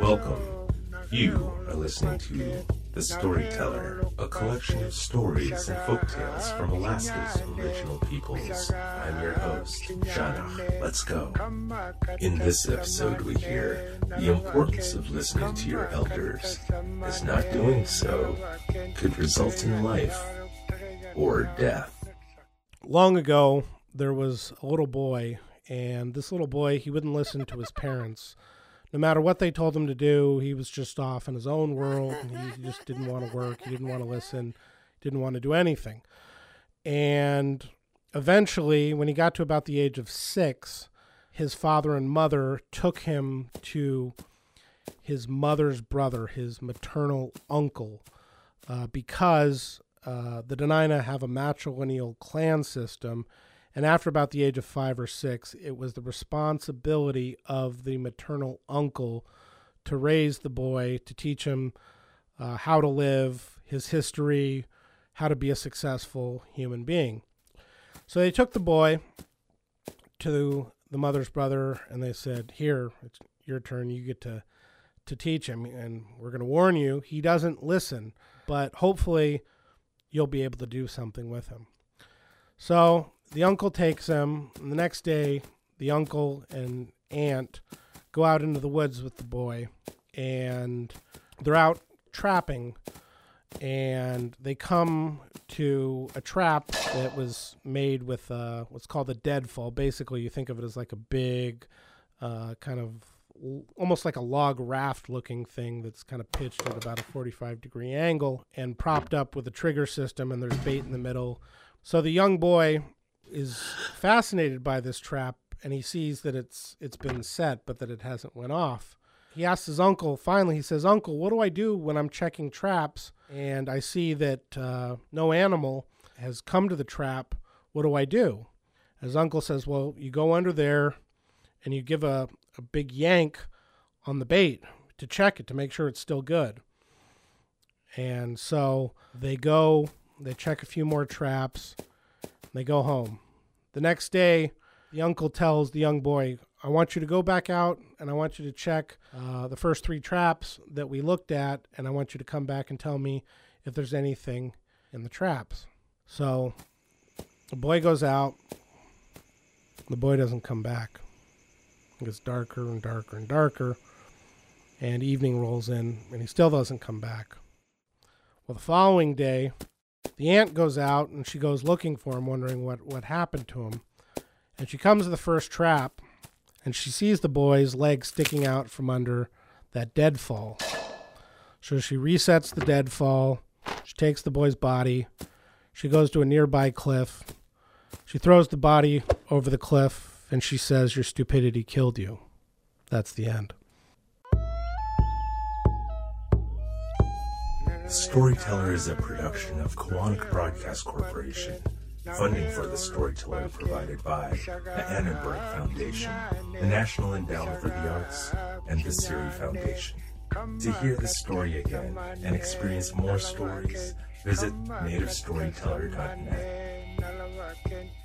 Welcome. You are listening to The Storyteller, a collection of stories and folktales from Alaska's original peoples. I'm your host, Janach. Let's go. In this episode, we hear the importance of listening to your elders, as not doing so could result in life or death. long ago there was a little boy and this little boy he wouldn't listen to his parents. No matter what they told him to do he was just off in his own world he just didn't want to work he didn't want to listen didn't want to do anything. And eventually when he got to about the age of six his father and mother took him to his mother's brother his maternal uncle uh, because uh, the Dena'ina have a matrilineal clan system, and after about the age of five or six, it was the responsibility of the maternal uncle to raise the boy, to teach him uh, how to live, his history, how to be a successful human being. So they took the boy to the mother's brother, and they said, "Here, it's your turn. You get to to teach him, and we're going to warn you, he doesn't listen, but hopefully." you'll be able to do something with him. So the uncle takes him, and the next day, the uncle and aunt go out into the woods with the boy, and they're out trapping, and they come to a trap that was made with uh, what's called a deadfall. Basically, you think of it as like a big, uh, kind of almost like a log raft looking thing that's kind of pitched at about a 45 degree angle and propped up with a trigger system and there's bait in the middle so the young boy is fascinated by this trap and he sees that it's it's been set but that it hasn't went off. He asks his uncle finally he says uncle what do i do when i'm checking traps? And i see that uh, no animal has come to the trap. What do i do? His uncle says well you go under there and you give a, a big yank on the bait to check it to make sure it's still good. And so they go, they check a few more traps, they go home. The next day, the uncle tells the young boy, I want you to go back out and I want you to check uh, the first three traps that we looked at, and I want you to come back and tell me if there's anything in the traps. So the boy goes out, the boy doesn't come back. It gets darker and darker and darker, and evening rolls in, and he still doesn't come back. Well, the following day, the aunt goes out and she goes looking for him, wondering what, what happened to him. And she comes to the first trap, and she sees the boy's leg sticking out from under that deadfall. So she resets the deadfall. She takes the boy's body. She goes to a nearby cliff. She throws the body over the cliff and she says, Your stupidity killed you. That's the end. Storyteller is a production of Koahnic Broadcast Corporation. Funding for The Storyteller provided by the Annenberg Foundation, the National Endowment for the Arts, and the CIRI Foundation. To hear this story again and experience more stories, visit nativestoryteller.net.